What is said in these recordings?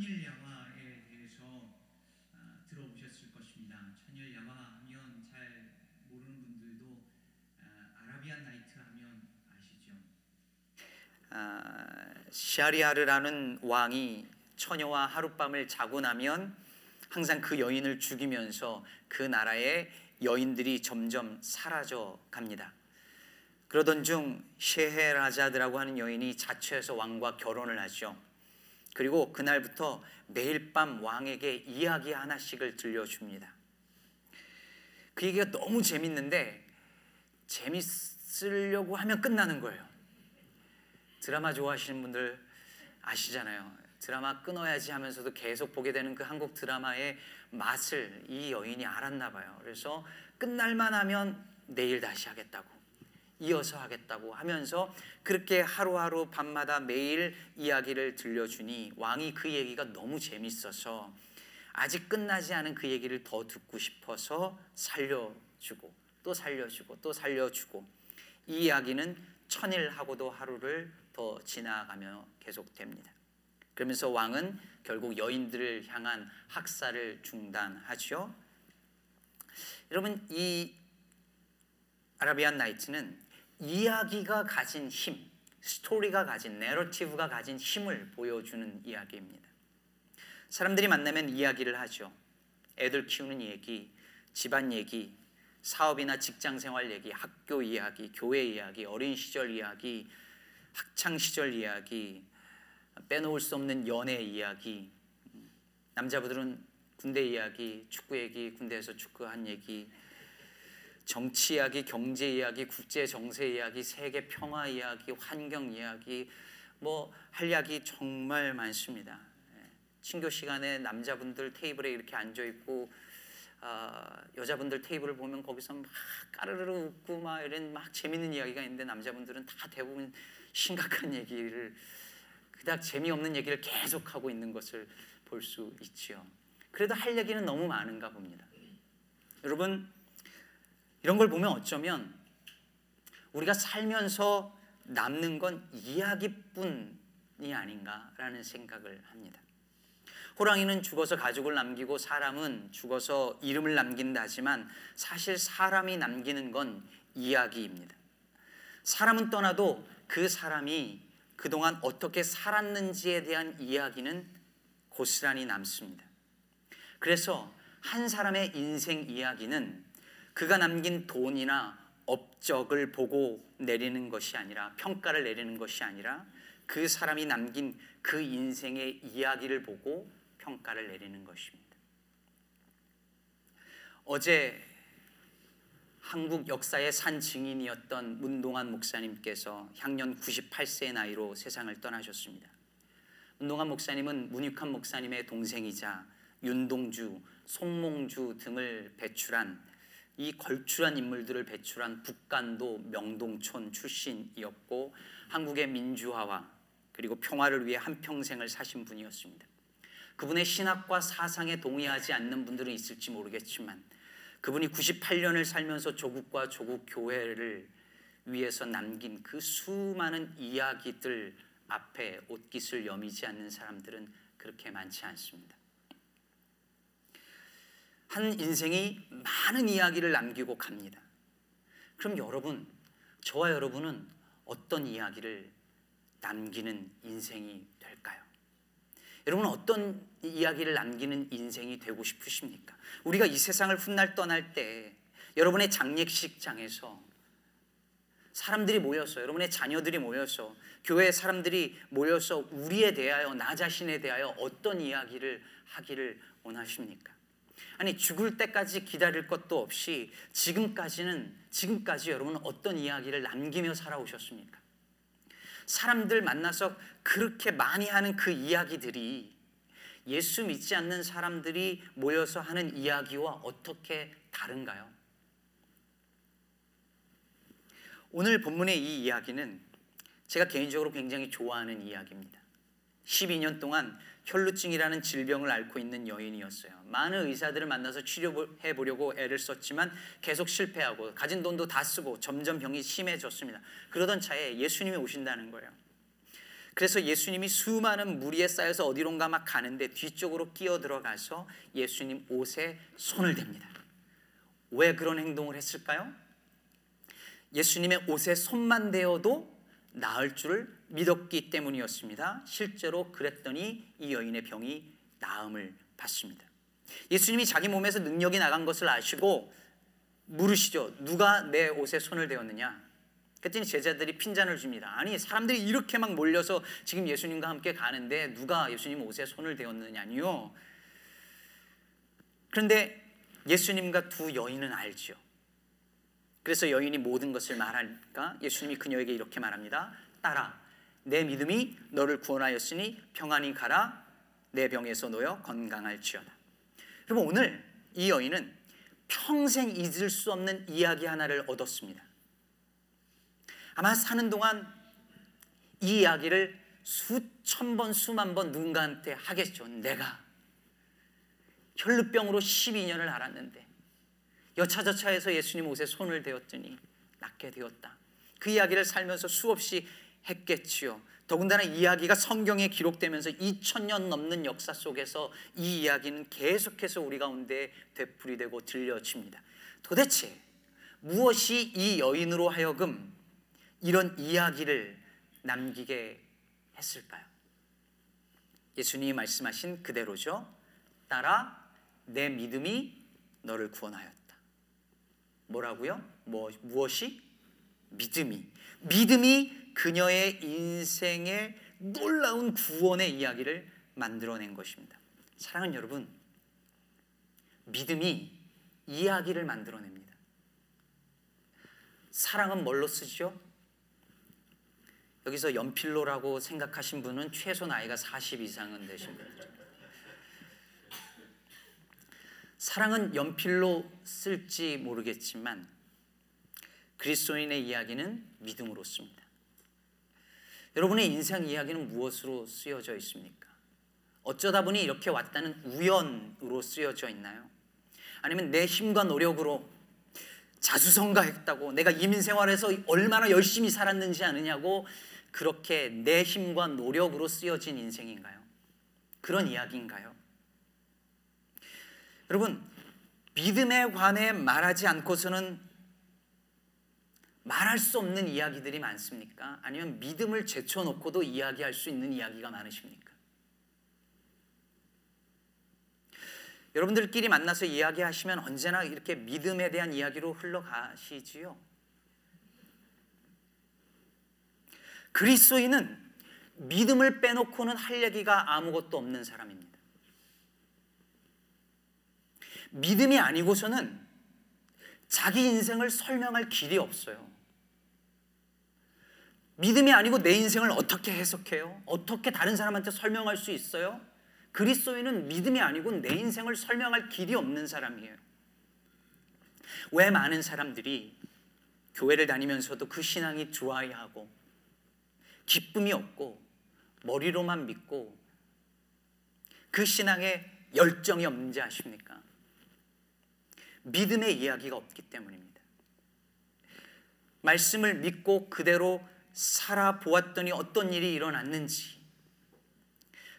천일야화에 대해서 아, 들어보셨을 것입니다. 천일야화 하면 잘 모르는 분들도 아, 아라비안 나이트 하면 아시죠? 아, 샤리아르라는 왕이 처녀와 하룻밤을 자고 나면 항상 그 여인을 죽이면서 그 나라의 여인들이 점점 사라져 갑니다. 그러던 중 셰헤라자드라고 하는 여인이 자처해서 왕과 결혼을 하죠. 그리고 그날부터 매일 밤 왕에게 이야기 하나씩을 들려줍니다. 그 얘기가 너무 재밌는데 재밌으려고 하면 끝나는 거예요. 드라마 좋아하시는 분들 아시잖아요. 드라마 끊어야지 하면서도 계속 보게 되는 그 한국 드라마의 맛을 이 여인이 알았나 봐요. 그래서 끝날만 하면 내일 다시 하겠다고 이어서 하겠다고 하면서 그렇게 하루하루 밤마다 매일 이야기를 들려주니 왕이 그 얘기가 너무 재밌어서 아직 끝나지 않은 그 얘기를 더 듣고 싶어서 살려주고 또 살려주고 또 살려주고 이 이야기는 천일하고도 하루를 더 지나가며 계속됩니다. 그러면서 왕은 결국 여인들을 향한 학살을 중단하죠. 여러분 이 아라비안 나이트는 이야기가 가진 힘, 스토리가 가진 내러티브가 가진 힘을 보여주는 이야기입니다. 사람들이 만나면 이야기를 하죠. 애들 키우는 얘기, 집안 얘기, 사업이나 직장 생활 얘기, 학교 이야기, 교회 이야기, 어린 시절 이야기, 학창 시절 이야기, 빼놓을 수 없는 연애 이야기. 남자분들은 군대 이야기, 축구 얘기, 군대에서 축구한 얘기, 정치 이야기, 경제 이야기, 국제 정세 이야기, 세계 평화 이야기, 환경 이야기, 뭐 할 이야기 정말 많습니다. 예. 친교 시간에 남자분들 테이블에 이렇게 앉아 있고 어, 여자분들 테이블을 보면 거기서 막 까르르 웃고 막 이런 막 재밌는 이야기가 있는데 남자분들은 다 대부분 심각한 얘기를 그닥 재미없는 얘기를 계속 하고 있는 것을 볼 수 있지요. 그래도 할 얘기는 너무 많은가 봅니다. 여러분 이런 걸 보면 어쩌면 우리가 살면서 남는 건 이야기뿐이 아닌가라는 생각을 합니다. 호랑이는 죽어서 가족을 남기고 사람은 죽어서 이름을 남긴다 하지만 사실 사람이 남기는 건 이야기입니다. 사람은 떠나도 그 사람이 그동안 어떻게 살았는지에 대한 이야기는 고스란히 남습니다. 그래서 한 사람의 인생 이야기는 그가 남긴 돈이나 업적을 보고 내리는 것이 아니라 평가를 내리는 것이 아니라 그 사람이 남긴 그 인생의 이야기를 보고 평가를 내리는 것입니다. 어제 한국 역사의 산 증인이었던 문동환 목사님께서 향년 98세의 나이로 세상을 떠나셨습니다. 문동환 목사님은 문익환 목사님의 동생이자 윤동주, 송몽주 등을 배출한 이 걸출한 인물들을 배출한 북간도 명동촌 출신이었고 한국의 민주화와 그리고 평화를 위해 한평생을 사신 분이었습니다. 그분의 신학과 사상에 동의하지 않는 분들은 있을지 모르겠지만 그분이 98년을 살면서 조국과 조국 교회를 위해서 남긴 그 수많은 이야기들 앞에 옷깃을 여미지 않는 사람들은 그렇게 많지 않습니다. 한 인생이 많은 이야기를 남기고 갑니다. 그럼 여러분, 저와 여러분은 어떤 이야기를 남기는 인생이 될까요? 여러분은 어떤 이야기를 남기는 인생이 되고 싶으십니까? 우리가 이 세상을 훗날 떠날 때 여러분의 장례식장에서 사람들이 모여서 여러분의 자녀들이 모여서 교회 사람들이 모여서 우리에 대하여 나 자신에 대하여 어떤 이야기를 하기를 원하십니까? 아니 죽을 때까지 기다릴 것도 없이 지금까지는 지금까지 여러분은 어떤 이야기를 남기며 살아오셨습니까? 사람들 만나서 그렇게 많이 하는 그 이야기들이 예수 믿지 않는 사람들이 모여서 하는 이야기와 어떻게 다른가요? 오늘 본문의 이 이야기는 제가 개인적으로 굉장히 좋아하는 이야기입니다. 12년 동안 혈루증이라는 질병을 앓고 있는 여인이었어요. 많은 의사들을 만나서 치료해 보려고 애를 썼지만 계속 실패하고 가진 돈도 다 쓰고 점점 병이 심해졌습니다. 그러던 차에 예수님이 오신다는 거예요. 그래서 예수님이 수많은 무리에 쌓여서 어디론가 막 가는데 뒤쪽으로 끼어 들어가서 예수님 옷에 손을 댑니다. 왜 그런 행동을 했을까요? 예수님의 옷에 손만 대어도 나을 줄을 믿었기 때문이었습니다. 실제로 그랬더니 이 여인의 병이 나음을 받습니다. 예수님이 자기 몸에서 능력이 나간 것을 아시고 물으시죠. 누가 내 옷에 손을 대었느냐? 그랬더니 제자들이 핀잔을 줍니다. 아니 사람들이 이렇게 막 몰려서 지금 예수님과 함께 가는데 누가 예수님 옷에 손을 대었느냐니요. 그런데 예수님과 두 여인은 알죠. 그래서 여인이 모든 것을 말하니까 예수님이 그녀에게 이렇게 말합니다. 딸아, 내 믿음이 너를 구원하였으니 평안히 가라. 내 병에서 놓여 건강할지어다. 여러분 오늘 이 여인은 평생 잊을 수 없는 이야기 하나를 얻었습니다. 아마 사는 동안 이 이야기를 수천 번, 수만 번 누군가한테 하겠죠. 내가 혈루병으로 12년을 앓았는데 여차저차해서 예수님 옷에 손을 대었더니 낫게 되었다. 그 이야기를 살면서 수없이 했겠지요. 더군다나 이야기가 성경에 기록되면서 2000년 넘는 역사 속에서 이 이야기는 계속해서 우리 가운데 되풀이되고 들려집니다. 도대체 무엇이 이 여인으로 하여금 이런 이야기를 남기게 했을까요? 예수님이 말씀하신 그대로죠. 따라 내 믿음이 너를 구원하였다. 뭐라고요? 뭐, 무엇이? 믿음이. 믿음이 그녀의 인생의 놀라운 구원의 이야기를 만들어낸 것입니다. 사랑하는 여러분, 믿음이 이야기를 만들어냅니다. 사랑은 뭘로 쓰죠? 여기서 연필로라고 생각하신 분은 최소 나이가 40 이상은 되신 분들. 사랑은 연필로 쓸지 모르겠지만 그리스도인의 이야기는 믿음으로 씁니다. 여러분의 인생 이야기는 무엇으로 쓰여져 있습니까? 어쩌다 보니 이렇게 왔다는 우연으로 쓰여져 있나요? 아니면 내 힘과 노력으로 자수성가했다고 내가 이민 생활에서 얼마나 열심히 살았는지 아느냐고 그렇게 내 힘과 노력으로 쓰여진 인생인가요? 그런 이야기인가요? 여러분, 믿음에 관해 말하지 않고서는 말할 수 없는 이야기들이 많습니까? 아니면 믿음을 제쳐놓고도 이야기할 수 있는 이야기가 많으십니까? 여러분들끼리 만나서 이야기하시면 언제나 이렇게 믿음에 대한 이야기로 흘러가시지요. 그리스도인은 믿음을 빼놓고는 할 얘기가 아무것도 없는 사람입니다. 믿음이 아니고서는 자기 인생을 설명할 길이 없어요. 믿음이 아니고 내 인생을 어떻게 해석해요? 어떻게 다른 사람한테 설명할 수 있어요? 그리스도인은 믿음이 아니고 내 인생을 설명할 길이 없는 사람이에요. 왜 많은 사람들이 교회를 다니면서도 그 신앙이 드라이하고 기쁨이 없고 머리로만 믿고 그 신앙에 열정이 없는지 아십니까? 믿음의 이야기가 없기 때문입니다. 말씀을 믿고 그대로 살아보았더니 어떤 일이 일어났는지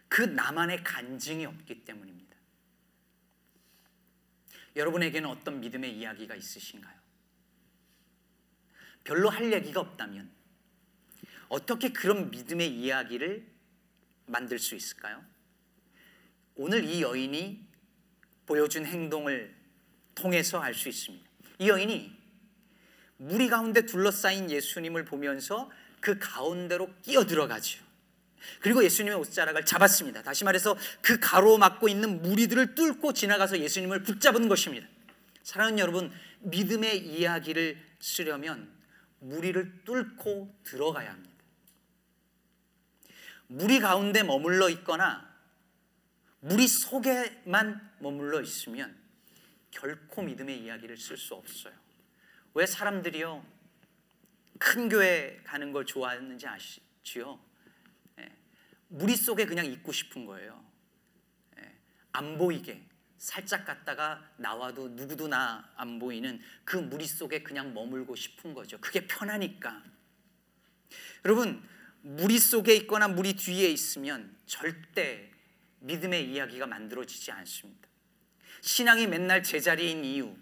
그 나만의 간증이 없기 때문입니다. 여러분에게는 어떤 믿음의 이야기가 있으신가요? 별로 할 얘기가 없다면 어떻게 그런 믿음의 이야기를 만들 수 있을까요? 오늘 이 여인이 보여준 행동을 통해서 알 수 있습니다. 이 여인이 무리 가운데 둘러싸인 예수님을 보면서 그 가운데로 끼어 들어가죠. 그리고 예수님의 옷자락을 잡았습니다. 다시 말해서 그 가로막고 있는 무리들을 뚫고 지나가서 예수님을 붙잡은 것입니다. 사랑하는 여러분, 믿음의 이야기를 쓰려면 무리를 뚫고 들어가야 합니다. 무리 가운데 머물러 있거나 무리 속에만 머물러 있으면 결코 믿음의 이야기를 쓸 수 없어요. 왜 사람들이요 큰 교회 가는 걸 좋아하는지 아시지요? 예, 무리 속에 그냥 있고 싶은 거예요. 예, 안 보이게 살짝 갔다가 나와도 누구도 나 안 보이는 그 무리 속에 그냥 머물고 싶은 거죠. 그게 편하니까. 여러분 무리 속에 있거나 무리 뒤에 있으면 절대 믿음의 이야기가 만들어지지 않습니다. 신앙이 맨날 제자리인 이유,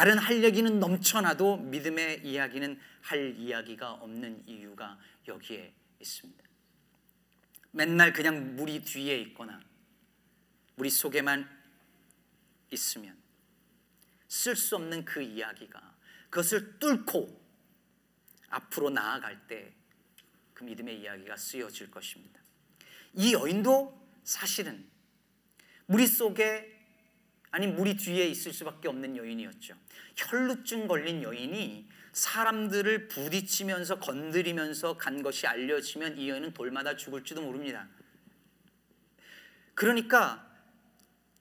다른 할 얘기는 넘쳐나도 믿음의 이야기는 할 이야기가 없는 이유가 여기에 있습니다. 맨날 그냥 무리 뒤에 있거나 무리 속에만 있으면 쓸 수 없는 그 이야기가 그것을 뚫고 앞으로 나아갈 때 그 믿음의 이야기가 쓰여질 것입니다. 이 여인도 사실은 무리 속에 아니 무리 뒤에 있을 수밖에 없는 여인이었죠. 혈루증 걸린 여인이 사람들을 부딪히면서 건드리면서 간 것이 알려지면 이 여인은 돌마다 죽을지도 모릅니다. 그러니까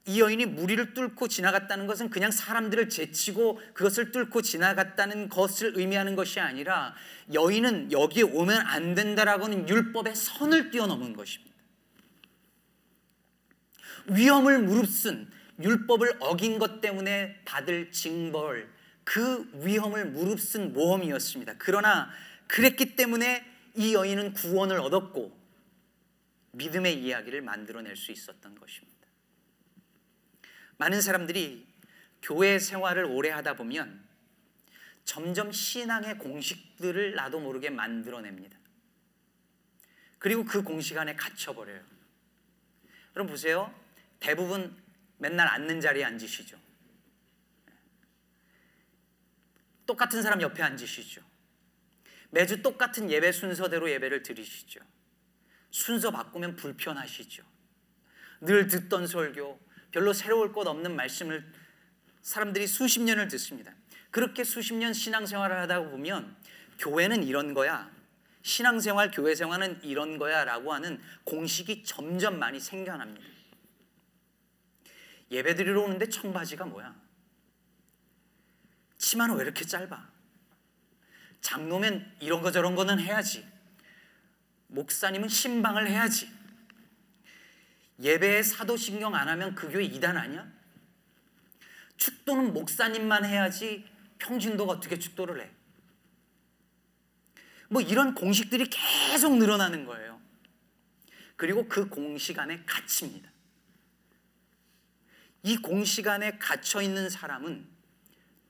이 여인이 무리를 뚫고 지나갔다는 것은 그냥 사람들을 제치고 그것을 뚫고 지나갔다는 것을 의미하는 것이 아니라 여인은 여기 오면 안 된다라고는 율법의 선을 뛰어넘은 것입니다. 위험을 무릅쓴 율법을 어긴 것 때문에 받을 징벌 그 위험을 무릅쓴 모험이었습니다. 그러나 그랬기 때문에 이 여인은 구원을 얻었고 믿음의 이야기를 만들어낼 수 있었던 것입니다. 많은 사람들이 교회 생활을 오래 하다 보면 점점 신앙의 공식들을 나도 모르게 만들어냅니다. 그리고 그 공식 안에 갇혀버려요. 여러분 보세요. 대부분 맨날 앉는 자리에 앉으시죠. 똑같은 사람 옆에 앉으시죠. 매주 똑같은 예배 순서대로 예배를 드리시죠. 순서 바꾸면 불편하시죠. 늘 듣던 설교, 별로 새로울 것 없는 말씀을 사람들이 수십 년을 듣습니다. 그렇게 수십 년 신앙생활을 하다 보면 교회는 이런 거야. 신앙생활, 교회생활은 이런 거야 라고 하는 공식이 점점 많이 생겨납니다. 예배 드리러 오는데 청바지가 뭐야? 치마는 왜 이렇게 짧아? 장로면 이런 거 저런 거는 해야지. 목사님은 신방을 해야지. 예배에 사도신경 안 하면 그 교회 이단 아니야? 축도는 목사님만 해야지 평진도가 어떻게 축도를 해? 뭐 이런 공식들이 계속 늘어나는 거예요. 그리고 그 공식 안에 갇힙니다. 이 공식 안에 갇혀 있는 사람은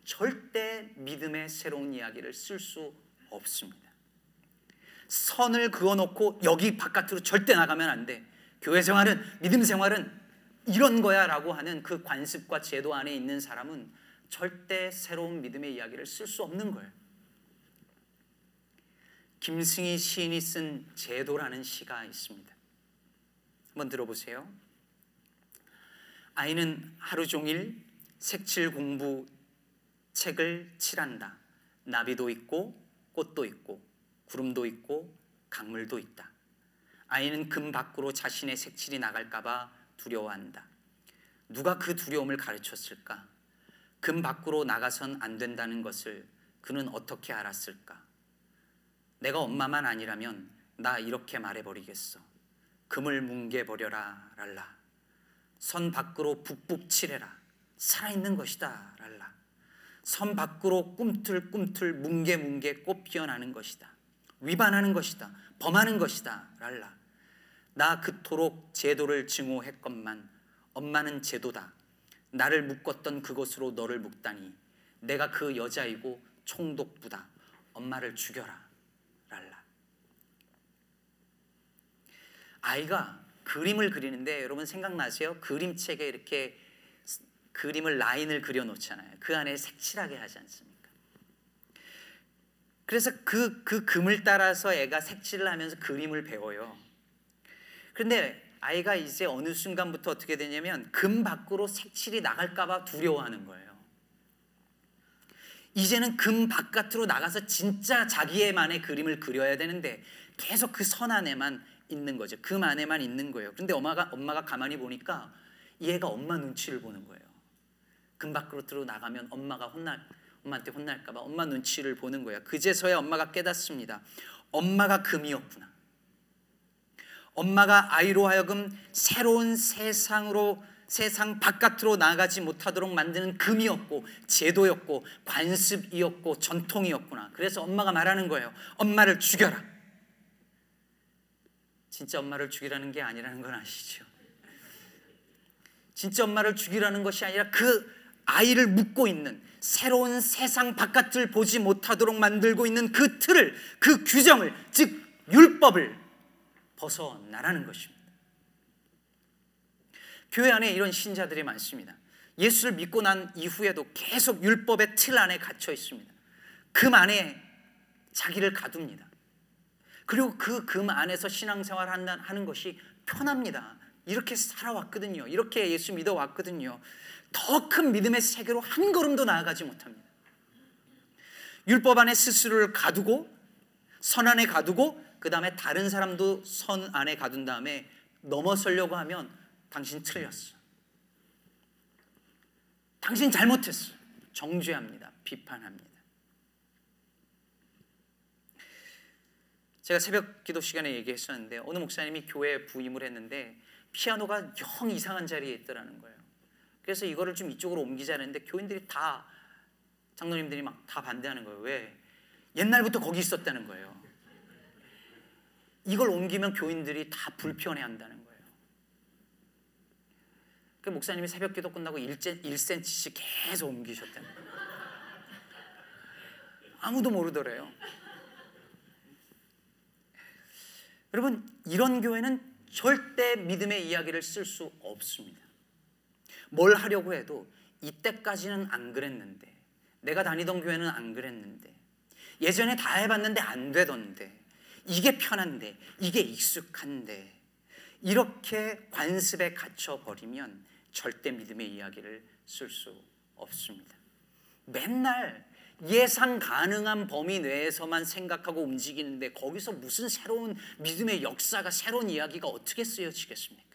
절대 믿음의 새로운 이야기를 쓸 수 없습니다. 선을 그어놓고 여기 바깥으로 절대 나가면 안 돼. 교회 생활은 믿음 생활은 이런 거야라고 하는 그 관습과 제도 안에 있는 사람은 절대 새로운 믿음의 이야기를 쓸 수 없는 거예요. 김승희 시인이 쓴 제도라는 시가 있습니다. 한번 들어보세요. 아이는 하루 종일 색칠 공부 책을 칠한다. 나비도 있고 꽃도 있고 구름도 있고 강물도 있다. 아이는 금 밖으로 자신의 색칠이 나갈까봐 두려워한다. 누가 그 두려움을 가르쳤을까? 금 밖으로 나가선 안 된다는 것을 그는 어떻게 알았을까? 내가 엄마만 아니라면 나 이렇게 말해버리겠어. 금을 뭉개버려라, 랄라. 선 밖으로 북북 칠해라. 살아있는 것이다, 랄라. 선 밖으로 꿈틀꿈틀 뭉게뭉게 꽃 피어나는 것이다. 위반하는 것이다. 범하는 것이다, 랄라. 나 그토록 제도를 증오했건만 엄마는 제도다. 나를 묶었던 그것으로 너를 묶다니 내가 그 여자이고 총독부다. 엄마를 죽여라. 랄라. 아이가 그림을 그리는데 여러분 생각나세요? 그림책에 이렇게 그림을 라인을 그려 놓잖아요. 그 안에 색칠하게 하지 않습니까? 그래서 그, 그 금을 따라서 애가 색칠을 하면서 그림을 배워요. 그런데 아이가 이제 어느 순간부터 어떻게 되냐면 금 밖으로 색칠이 나갈까봐 두려워하는 거예요. 이제는 금 바깥으로 나가서 진짜 자기의만의 그림을 그려야 되는데 계속 그 선 안에만 있는 거죠. 금 안에만 있는 거예요. 근데 엄마가 엄마가 가만히 보니까 얘가 엄마 눈치를 보는 거예요. 금 밖으로 들어 나가면 엄마가 혼날 엄마한테 혼날까 봐 엄마 눈치를 보는 거예요. 그제서야 엄마가 깨닫습니다. 엄마가 금이었구나. 엄마가 아이로 하여금 새로운 세상으로 세상 바깥으로 나가지 못하도록 만드는 금이었고 제도였고 관습이었고 전통이었구나. 그래서 엄마가 말하는 거예요. 엄마를 죽여라. 진짜 엄마를 죽이라는 게 아니라는 건 아시죠? 진짜 엄마를 죽이라는 것이 아니라 그 아이를 묶고 있는 새로운 세상 바깥을 보지 못하도록 만들고 있는 그 틀을, 그 규정을, 즉 율법을 벗어나라는 것입니다. 교회 안에 이런 신자들이 많습니다. 예수를 믿고 난 이후에도 계속 율법의 틀 안에 갇혀 있습니다. 금 안에 자기를 가둡니다. 그리고 그 금 안에서 신앙생활 하는 것이 편합니다. 이렇게 살아왔거든요. 이렇게 예수 믿어왔거든요. 더 큰 믿음의 세계로 한 걸음도 나아가지 못합니다. 율법 안에 스스로를 가두고 선 안에 가두고 그 다음에 다른 사람도 선 안에 가둔 다음에 넘어서려고 하면 당신 틀렸어. 당신 잘못했어. 정죄합니다. 비판합니다. 제가 새벽 기도 시간에 얘기했었는데 어느 목사님이 교회에 부임을 했는데 피아노가 영 이상한 자리에 있더라는 거예요. 그래서 이거를 좀 이쪽으로 옮기자는데 교인들이 다 장로님들이 막 다 반대하는 거예요. 왜? 옛날부터 거기 있었다는 거예요. 이걸 옮기면 교인들이 다 불편해 한다는 거예요. 그 목사님이 새벽 기도 끝나고 1cm씩 계속 옮기셨다는 거예요. 아무도 모르더래요. 여러분 이런 교회는 절대 믿음의 이야기를 쓸 수 없습니다. 뭘 하려고 해도 이때까지는 안 그랬는데 내가 다니던 교회는 안 그랬는데 예전에 다 해봤는데 안 되던데 이게 편한데 이게 익숙한데 이렇게 관습에 갇혀 버리면 절대 믿음의 이야기를 쓸 수 없습니다. 맨날 예상 가능한 범위 내에서만 생각하고 움직이는데 거기서 무슨 새로운 믿음의 역사가 새로운 이야기가 어떻게 쓰여지겠습니까?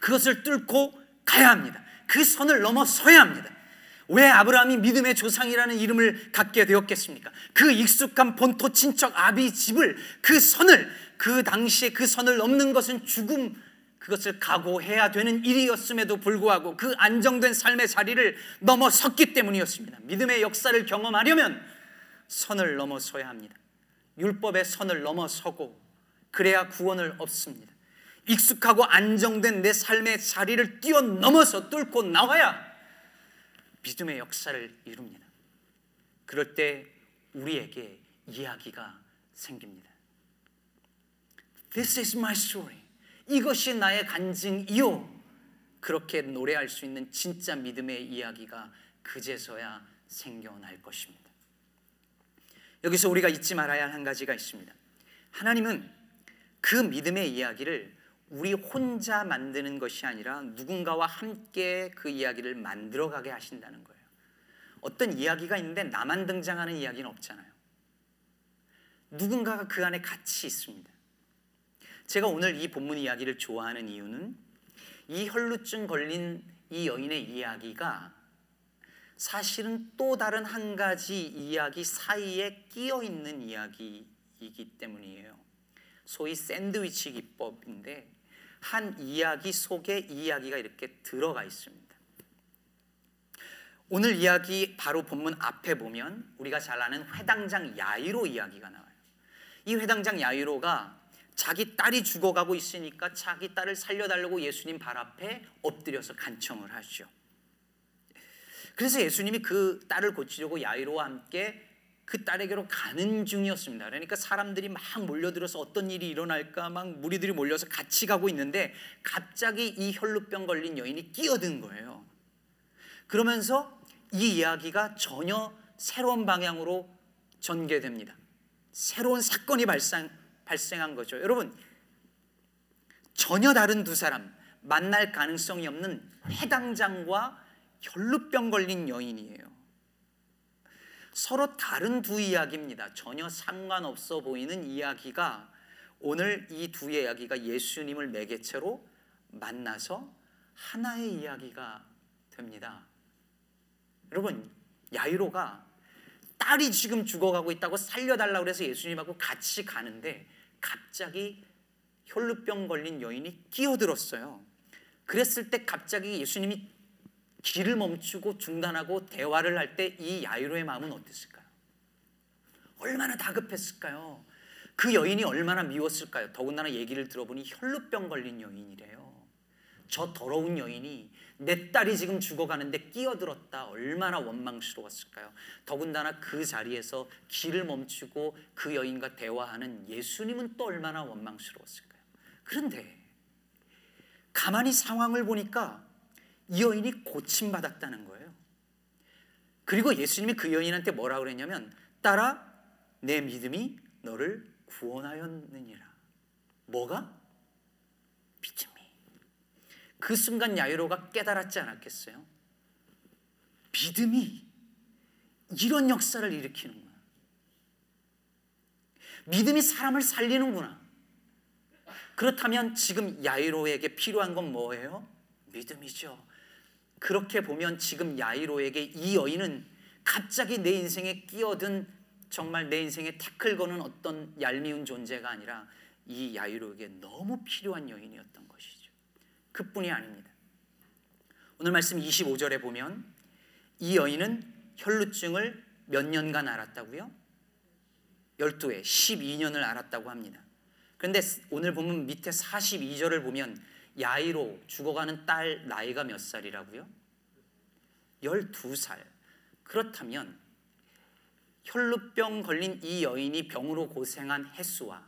그것을 뚫고 가야 합니다. 그 선을 넘어서야 합니다. 왜 아브라함이 믿음의 조상이라는 이름을 갖게 되었겠습니까? 그 익숙한 본토 친척 아비 집을 그 선을 그 당시에 그 선을 넘는 것은 죽음 그것을 각오해야 되는 일이었음에도 불구하고 그 안정된 삶의 자리를 넘어섰기 때문이었습니다. 믿음의 역사를 경험하려면 선을 넘어서야 합니다. 율법의 선을 넘어서고 그래야 구원을 얻습니다. 익숙하고 안정된 내 삶의 자리를 뛰어넘어서 뚫고 나와야 믿음의 역사를 이룹니다. 그럴 때 우리에게 이야기가 생깁니다. This is my story. 이것이 나의 간증이요. 그렇게 노래할 수 있는 진짜 믿음의 이야기가 그제서야 생겨날 것입니다. 여기서 우리가 잊지 말아야 할 한 가지가 있습니다. 하나님은 그 믿음의 이야기를 우리 혼자 만드는 것이 아니라 누군가와 함께 그 이야기를 만들어가게 하신다는 거예요. 어떤 이야기가 있는데 나만 등장하는 이야기는 없잖아요. 누군가가 그 안에 같이 있습니다. 제가 오늘 이 본문 이야기를 좋아하는 이유는 이 혈루증 걸린 이 여인의 이야기가 사실은 또 다른 한 가지 이야기 사이에 끼어 있는 이야기이기 때문이에요. 소위 샌드위치 기법인데 한 이야기 속에 이 이야기가 이렇게 들어가 있습니다. 오늘 이야기 바로 본문 앞에 보면 우리가 잘 아는 회당장 야이로 이야기가 나와요. 이 회당장 야이로가 자기 딸이 죽어가고 있으니까 자기 딸을 살려달라고 예수님 발 앞에 엎드려서 간청을 하죠. 그래서 예수님이 그 딸을 고치려고 야이로와 함께 그 딸에게로 가는 중이었습니다. 그러니까 사람들이 막 몰려들어서 어떤 일이 일어날까 막 무리들이 몰려서 같이 가고 있는데 갑자기 이 혈루병 걸린 여인이 끼어든 거예요. 그러면서 이 이야기가 전혀 새로운 방향으로 전개됩니다. 새로운 사건이 발생, 발생한 거죠. 여러분, 전혀 다른 두 사람, 만날 가능성이 없는 회당장과 혈루병 걸린 여인이에요. 서로 다른 두 이야기입니다. 전혀 상관없어 보이는 이야기가 오늘 이 두 이야기가 예수님을 매개체로 만나서 하나의 이야기가 됩니다. 여러분, 야이로가 딸이 지금 죽어가고 있다고 살려달라고 그래서 예수님하고 같이 가는데 갑자기 혈루병 걸린 여인이 끼어들었어요. 그랬을 때 갑자기 예수님이 길을 멈추고 중단하고 대화를 할 때 이 야이로의 마음은 어땠을까요? 얼마나 다급했을까요? 그 여인이 얼마나 미웠을까요? 더군다나 얘기를 들어보니 혈루병 걸린 여인이래요. 저 더러운 여인이 내 딸이 지금 죽어가는데 끼어들었다. 얼마나 원망스러웠을까요? 더군다나 그 자리에서 길을 멈추고 그 여인과 대화하는 예수님은 또 얼마나 원망스러웠을까요? 그런데 가만히 상황을 보니까 이 여인이 고침받았다는 거예요. 그리고 예수님이 그 여인한테 뭐라 그랬냐면 딸아 내 믿음이 너를 구원하였느니라. 뭐가? 믿음이. 그 순간 야이로가 깨달았지 않았겠어요? 믿음이 이런 역사를 일으키는구나. 믿음이 사람을 살리는구나. 그렇다면 지금 야이로에게 필요한 건 뭐예요? 믿음이죠. 그렇게 보면 지금 야이로에게 이 여인은 갑자기 내 인생에 끼어든 정말 내 인생에 태클 거는 어떤 얄미운 존재가 아니라 이 야이로에게 너무 필요한 여인이었던 것이죠. 그뿐이 아닙니다. 오늘 말씀 25절에 보면 이 여인은 혈루증을 몇 년간 앓았다고요? 12회, 12년을 앓았다고 합니다. 그런데 오늘 보면 밑에 42절을 보면 야이로 죽어가는 딸 나이가 몇 살이라고요? 12살. 그렇다면 혈루병 걸린 이 여인이 병으로 고생한 횟수와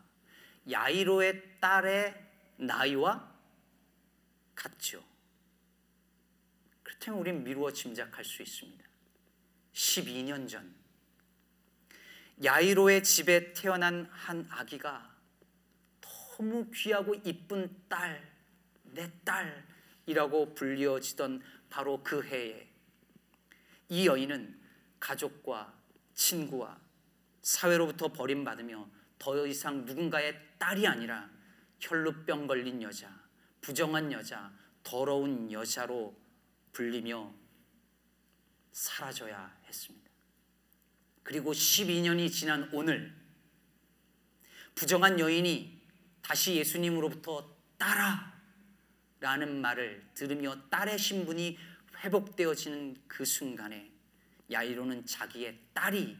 야이로의 딸의 나이와 같죠. 그렇다면 우리는 미루어 짐작할 수 있습니다. 12년 전 야이로의 집에 태어난 한 아기가 너무 귀하고 이쁜 딸, 내 딸이라고 불리어지던 바로 그 해에 이 여인은 가족과 친구와 사회로부터 버림받으며 더 이상 누군가의 딸이 아니라 혈루병 걸린 여자, 부정한 여자, 더러운 여자로 불리며 사라져야 했습니다. 그리고 12년이 지난 오늘 부정한 여인이 다시 예수님으로부터 딸아 라는 말을 들으며 딸의 신분이 회복되어지는 그 순간에 야이로는 자기의 딸이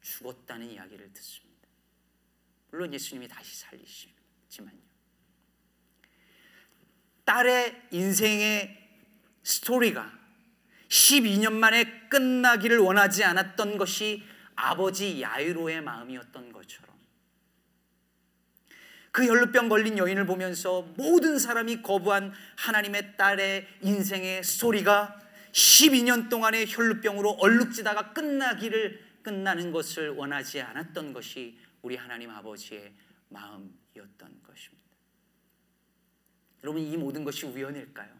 죽었다는 이야기를 듣습니다. 물론 예수님이 다시 살리시지만요. 딸의 인생의 스토리가 12년 만에 끝나기를 원하지 않았던 것이 아버지 야이로의 마음이었던 것처럼 그 혈루병 걸린 여인을 보면서 모든 사람이 거부한 하나님의 딸의 인생의 스토리가 12년 동안의 혈루병으로 얼룩지다가 끝나기를 끝나는 것을 원하지 않았던 것이 우리 하나님 아버지의 마음이었던 것입니다. 여러분 이 모든 것이 우연일까요?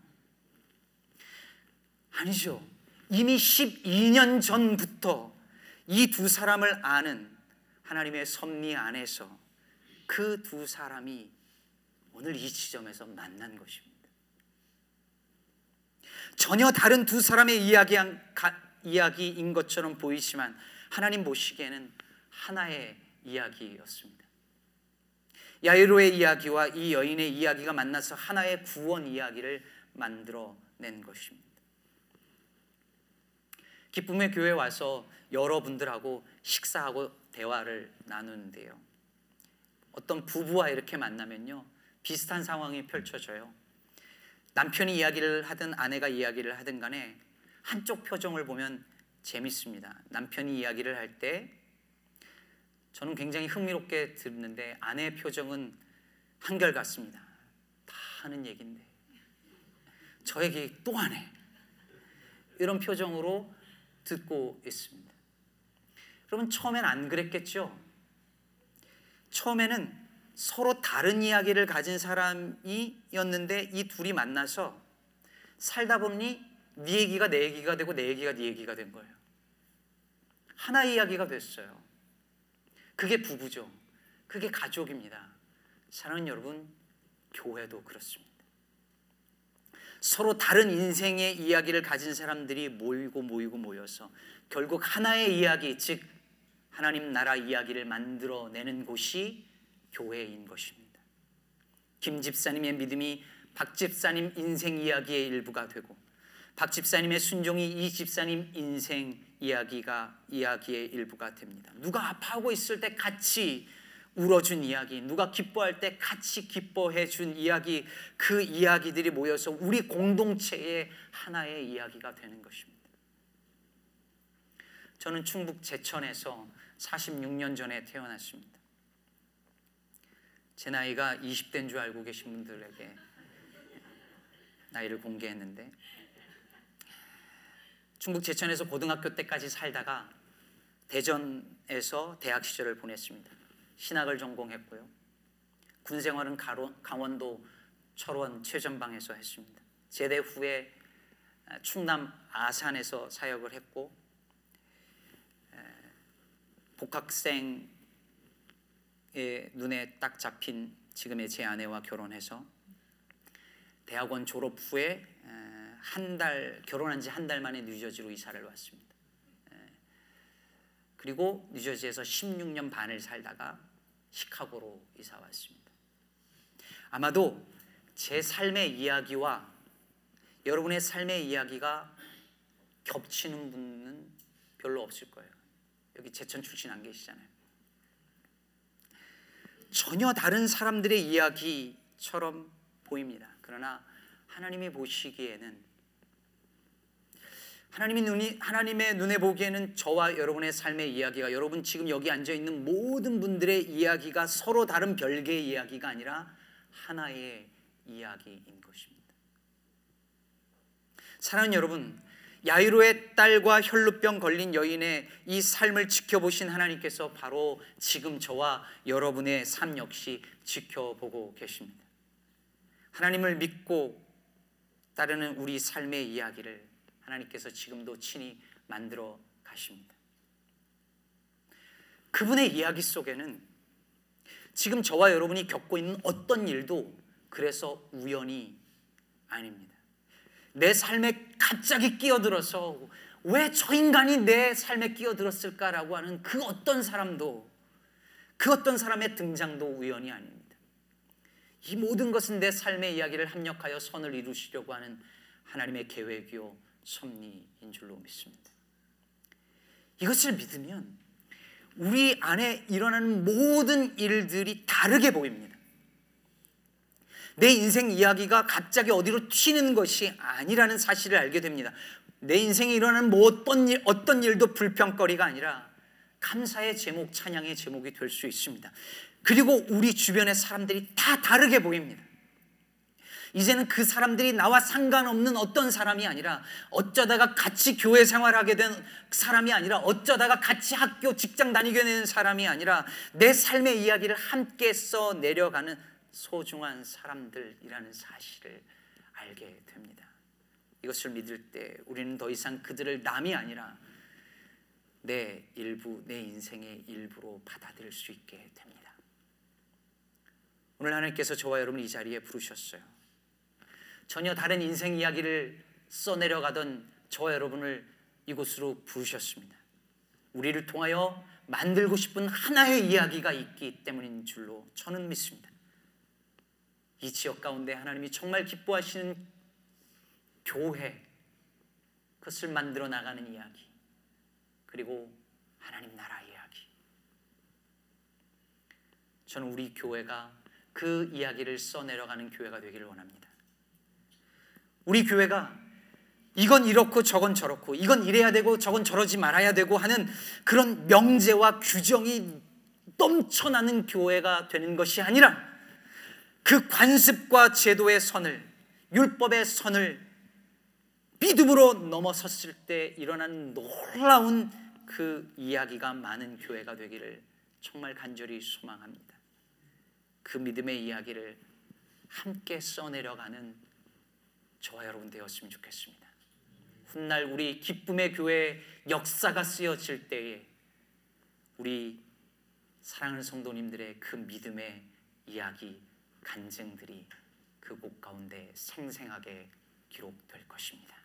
아니죠. 이미 12년 전부터 이 두 사람을 아는 하나님의 섭리 안에서 그 두 사람이 오늘 이 지점에서 만난 것입니다. 전혀 다른 두 사람의 이야기인 것처럼 보이지만 하나님 보시기에는 하나의 이야기였습니다. 야이로의 이야기와 이 여인의 이야기가 만나서 하나의 구원 이야기를 만들어낸 것입니다. 기쁨의 교회 와서 여러분들하고 식사하고 대화를 나누는데요. 어떤 부부와 이렇게 만나면요. 비슷한 상황이 펼쳐져요. 남편이 이야기를 하든 아내가 이야기를 하든 간에 한쪽 표정을 보면 재밌습니다. 남편이 이야기를 할 때 저는 굉장히 흥미롭게 듣는데 아내의 표정은 한결같습니다. 다 하는 얘긴데 저에게 또 하네. 이런 표정으로 듣고 있습니다. 여러분 처음엔 안 그랬겠죠? 처음에는 서로 다른 이야기를 가진 사람이었는데 이 둘이 만나서 살다 보니 네 얘기가 내 얘기가 되고 내 얘기가 네 얘기가 된 거예요. 하나의 이야기가 됐어요. 그게 부부죠. 그게 가족입니다. 사랑하는 여러분, 교회도 그렇습니다. 서로 다른 인생의 이야기를 가진 사람들이 모이고 모이고 모여서 결국 하나의 이야기, 즉 하나님 나라 이야기를 만들어내는 곳이 교회인 것입니다. 김 집사님의 믿음이 박 집사님 인생 이야기의 일부가 되고 박 집사님의 순종이 이 집사님 인생 이야기가 이야기의 일부가 됩니다. 누가 아파하고 있을 때 같이 울어준 이야기, 누가 기뻐할 때 같이 기뻐해 준 이야기, 그 이야기들이 모여서 우리 공동체의 하나의 이야기가 되는 것입니다. 저는 충북 제천에서 46년 전에 태어났습니다. 제 나이가 20대인 줄 알고 계신 분들에게 나이를 공개했는데 충북 제천에서 고등학교 때까지 살다가 대전에서 대학 시절을 보냈습니다. 신학을 전공했고요. 군 생활은 강원도 철원 최전방에서 했습니다. 제대 후에 충남 아산에서 사역을 했고 복학생의 눈에 딱 잡힌 지금의 제 아내와 결혼해서 대학원 졸업 후에 한 달 결혼한 지 한 달 만에 뉴저지로 이사를 왔습니다. 그리고 뉴저지에서 16년 반을 살다가 시카고로 이사 왔습니다. 아마도 제 삶의 이야기와 여러분의 삶의 이야기가 겹치는 분은 별로 없을 거예요. 여기 제천 출신 안 계시잖아요. 전혀 다른 사람들의 이야기처럼 보입니다. 그러나 하나님이 보시기에는 하나님의 눈이 하나님의 눈에 보기에는 저와 여러분의 삶의 이야기가 여러분 지금 여기 앉아 있는 모든 분들의 이야기가 서로 다른 별개의 이야기가 아니라 하나의 이야기인 것입니다. 사랑하는 여러분, 야이로의 딸과 혈루병 걸린 여인의 이 삶을 지켜보신 하나님께서 바로 지금 저와 여러분의 삶 역시 지켜보고 계십니다. 하나님을 믿고 따르는 우리 삶의 이야기를 하나님께서 지금도 친히 만들어 가십니다. 그분의 이야기 속에는 지금 저와 여러분이 겪고 있는 어떤 일도 그래서 우연이 아닙니다. 내 삶에 갑자기 끼어들어서 왜 저 인간이 내 삶에 끼어들었을까라고 하는 그 어떤 사람도 그 어떤 사람의 등장도 우연이 아닙니다. 이 모든 것은 내 삶의 이야기를 합력하여 선을 이루시려고 하는 하나님의 계획이요 섭리인 줄로 믿습니다. 이것을 믿으면 우리 안에 일어나는 모든 일들이 다르게 보입니다. 내 인생 이야기가 갑자기 어디로 튀는 것이 아니라는 사실을 알게 됩니다. 내 인생에 일어나는 뭐 어떤 일, 어떤 일도 불평거리가 아니라 감사의 제목, 찬양의 제목이 될 수 있습니다. 그리고 우리 주변의 사람들이 다 다르게 보입니다. 이제는 그 사람들이 나와 상관없는 어떤 사람이 아니라 어쩌다가 같이 교회 생활하게 된 사람이 아니라 어쩌다가 같이 학교 직장 다니게 된 사람이 아니라 내 삶의 이야기를 함께 써 내려가는 소중한 사람들이라는 사실을 알게 됩니다. 이것을 믿을 때 우리는 더 이상 그들을 남이 아니라 내 일부, 내 인생의 일부로 받아들일 수 있게 됩니다. 오늘 하나님께서 저와 여러분 이 자리에 부르셨어요. 전혀 다른 인생 이야기를 써내려가던 저와 여러분을 이곳으로 부르셨습니다. 우리를 통하여 만들고 싶은 하나의 이야기가 있기 때문인 줄로 저는 믿습니다. 이 지역 가운데 하나님이 정말 기뻐하시는 교회, 그것을 만들어 나가는 이야기, 그리고 하나님 나라 이야기. 저는 우리 교회가 그 이야기를 써내려가는 교회가 되기를 원합니다. 우리 교회가 이건 이렇고 저건 저렇고 이건 이래야 되고 저건 저러지 말아야 되고 하는 그런 명제와 규정이 넘쳐나는 교회가 되는 것이 아니라 그 관습과 제도의 선을 율법의 선을 믿음으로 넘어섰을 때 일어나는 놀라운 그 이야기가 많은 교회가 되기를 정말 간절히 소망합니다. 그 믿음의 이야기를 함께 써내려가는 저와 여러분 되었으면 좋겠습니다. 훗날 우리 기쁨의 교회 역사가 쓰여질 때에 우리 사랑하는 성도님들의 그 믿음의 이야기, 간증들이 그 곳 가운데 생생하게 기록될 것입니다.